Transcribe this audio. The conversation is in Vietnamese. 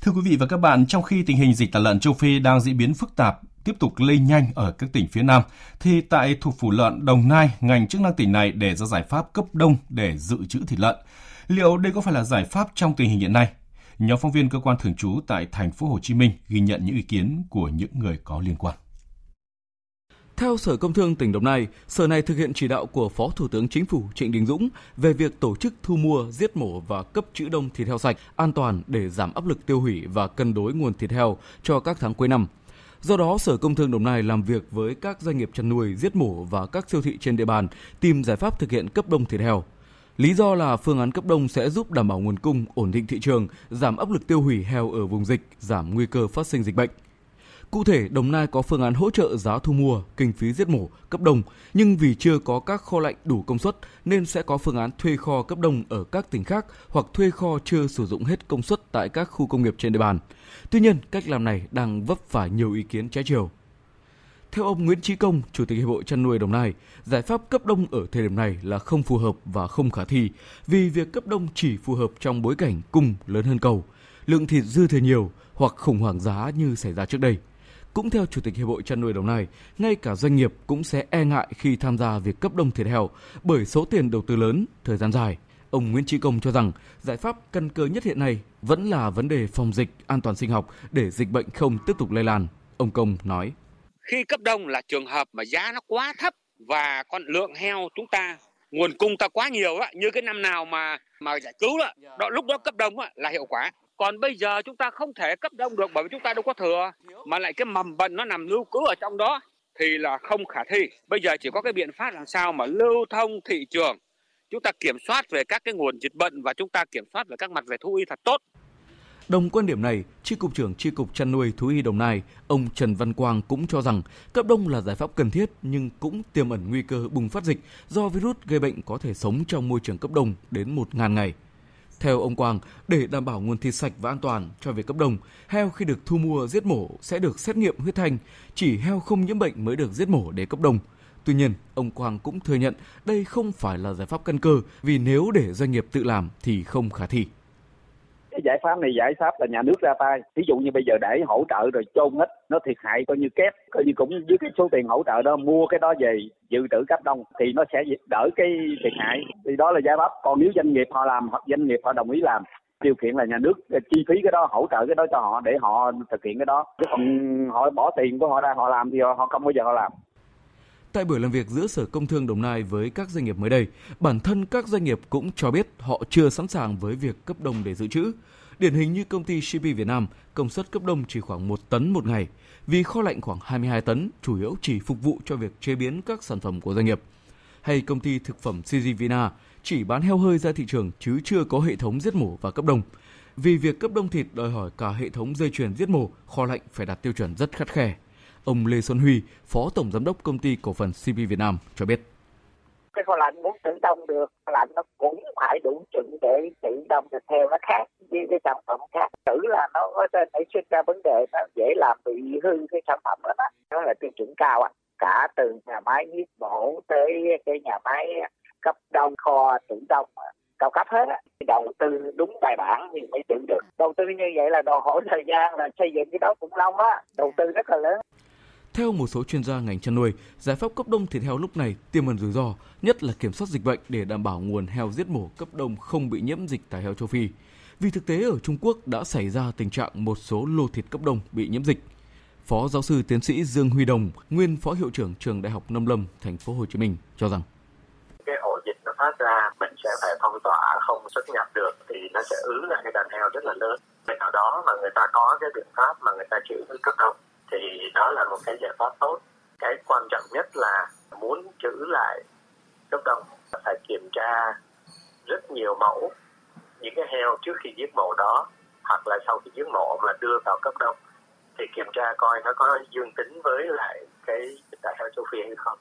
Thưa quý vị và các bạn, trong khi tình hình dịch tả lợn châu Phi đang diễn biến phức tạp, tiếp tục lây nhanh ở các tỉnh phía Nam, thì tại thủ phủ lợn Đồng Nai, ngành chức năng tỉnh này đề ra giải pháp cấp đông để dự trữ thịt lợn. Liệu đây có phải là giải pháp trong tình hình hiện nay? Nhóm phóng viên cơ quan thường trú tại thành phố Hồ Chí Minh ghi nhận những ý kiến của những người có liên quan. Theo Sở Công Thương tỉnh Đồng Nai, Sở này thực hiện chỉ đạo của Phó Thủ tướng Chính phủ Trịnh Đình Dũng về việc tổ chức thu mua, giết mổ và cấp trữ đông thịt heo sạch an toàn để giảm áp lực tiêu hủy và cân đối nguồn thịt heo cho các tháng cuối năm. Do đó, Sở Công Thương Đồng Nai làm việc với các doanh nghiệp chăn nuôi, giết mổ và các siêu thị trên địa bàn tìm giải pháp thực hiện cấp đông thịt heo. Lý do là phương án cấp đông sẽ giúp đảm bảo nguồn cung, ổn định thị trường, giảm áp lực tiêu hủy heo ở vùng dịch, giảm nguy cơ phát sinh dịch bệnh. Cụ thể, Đồng Nai có phương án hỗ trợ giá thu mua, kinh phí giết mổ, cấp đông, nhưng vì chưa có các kho lạnh đủ công suất nên sẽ có phương án thuê kho cấp đông ở các tỉnh khác hoặc thuê kho chưa sử dụng hết công suất tại các khu công nghiệp trên địa bàn. Tuy nhiên, cách làm này đang vấp phải nhiều ý kiến trái chiều. Theo ông Nguyễn Chí Công, Chủ tịch Hiệp hội chăn nuôi Đồng Nai, giải pháp cấp đông ở thời điểm này là không phù hợp và không khả thi vì việc cấp đông chỉ phù hợp trong bối cảnh cung lớn hơn cầu, lượng thịt dư thừa nhiều hoặc khủng hoảng giá như xảy ra trước đây. Cũng theo Chủ tịch Hiệp hội chăn nuôi Đồng Nai, ngay cả doanh nghiệp cũng sẽ e ngại khi tham gia việc cấp đông thịt heo bởi số tiền đầu tư lớn, thời gian dài. Ông Nguyễn Trí Công cho rằng giải pháp căn cơ nhất hiện nay vẫn là vấn đề phòng dịch, an toàn sinh học để dịch bệnh không tiếp tục lây lan. Ông Công nói. Khi cấp đông là trường hợp mà giá nó quá thấp và con lượng heo chúng ta nguồn cung ta quá nhiều á, như cái năm nào mà mà giải cứu đó, đó lúc đó cấp đông á, là hiệu quả còn bây giờ chúng ta không thể cấp đông được bởi vì chúng ta đâu có thừa mà lại cái mầm bệnh nó nằm lưu cứ ở trong đó thì là không khả thi. Bây giờ chỉ có cái biện pháp làm sao mà lưu thông thị trường. Chúng ta kiểm soát về các cái nguồn dịch bệnh và chúng ta kiểm soát về các mặt về thú y thật tốt. Đồng quan điểm này, Tri Cục trưởng Tri Cục Chăn nuôi Thú y Đồng Nai, ông Trần Văn Quang cũng cho rằng cấp đông là giải pháp cần thiết nhưng cũng tiềm ẩn nguy cơ bùng phát dịch do virus gây bệnh có thể sống trong môi trường cấp đông đến 1.000 ngày. Theo ông Quang, để đảm bảo nguồn thịt sạch và an toàn cho việc cấp đông, heo khi được thu mua giết mổ sẽ được xét nghiệm huyết thanh, chỉ heo không nhiễm bệnh mới được giết mổ để cấp đông. Tuy nhiên, ông Quang cũng thừa nhận đây không phải là giải pháp căn cơ vì nếu để doanh nghiệp tự làm thì không khả thi cái giải pháp này, giải pháp là nhà nước ra tay. Ví dụ như bây giờ để hỗ trợ rồi chôn hết, nó thiệt hại coi như kép, coi như cũng với cái số tiền hỗ trợ đó, mua cái đó về, dự trữ cấp đông thì nó sẽ đỡ cái thiệt hại. Thì đó là giải pháp. Còn nếu doanh nghiệp họ làm hoặc doanh nghiệp họ đồng ý làm, điều kiện là nhà nước ờ, chi phí cái đó, hỗ trợ cái đó cho họ để họ thực hiện cái đó. Chứ còn họ bỏ tiền của họ ra họ làm thì họ không bao giờ họ làm. Tại buổi làm việc giữa Sở Công Thương Đồng Nai với các doanh nghiệp mới đây, bản thân các doanh nghiệp cũng cho biết họ chưa sẵn sàng với việc cấp đông để dự trữ. Điển hình như công ty CP Việt Nam, công suất cấp đông chỉ khoảng 1 tấn một ngày, vì kho lạnh khoảng 22 tấn, chủ yếu chỉ phục vụ cho việc chế biến các sản phẩm của doanh nghiệp. Hay công ty thực phẩm CG Vina chỉ bán heo hơi ra thị trường chứ chưa có hệ thống giết mổ và cấp đông. Vì việc cấp đông thịt đòi hỏi cả hệ thống dây chuyền giết mổ, kho lạnh phải đạt tiêu chuẩn rất khắt khe. Ông Lê Xuân Huy, Phó Tổng Giám đốc Công ty Cổ phần CP Việt Nam cho biết. Cái kho lạnh muốn tự đông được, kho lạnh nó cũng phải đủ chuẩn để tự đông được theo nó khác với cái sản phẩm khác. Thử là nó có thể nảy sinh ra vấn đề nó dễ làm bị hư cái sản phẩm đó. Đó là tiêu chuẩn cao ạ. Cả từ nhà máy giết mổ tới cái nhà máy cấp đông kho tự đông cao cấp hết á đầu tư đúng bài bản thì mới tự được đầu tư như vậy là đòi hỏi thời gian là xây dựng cái đó cũng lâu á đầu tư rất là lớn theo một số chuyên gia ngành chăn nuôi, giải pháp cấp đông thịt heo lúc này tiềm ẩn rủi ro, nhất là kiểm soát dịch bệnh để đảm bảo nguồn heo giết mổ cấp đông không bị nhiễm dịch tả heo châu Phi. Vì thực tế ở Trung Quốc đã xảy ra tình trạng một số lô thịt cấp đông bị nhiễm dịch. Phó giáo sư tiến sĩ Dương Huy Đồng, nguyên phó hiệu trưởng trường Đại học Nông Lâm, thành phố Hồ Chí Minh cho rằng cái ổ dịch nó phát ra mình sẽ phải phong tỏa không xuất nhập được thì nó sẽ ứ lại cái đàn heo rất là lớn. Bên nào đó mà người ta có cái biện pháp mà người ta chịu cấp đông thì đó là một cái giải pháp tốt. Cái quan trọng nhất là muốn trữ lại cấp đông phải kiểm tra rất nhiều mẫu, những cái heo trước khi giết mổ đó, hoặc là sau khi giết mổ mà đưa vào cấp đông thì kiểm tra coi nó có dương tính với lại cái tả heo châu phi hay không.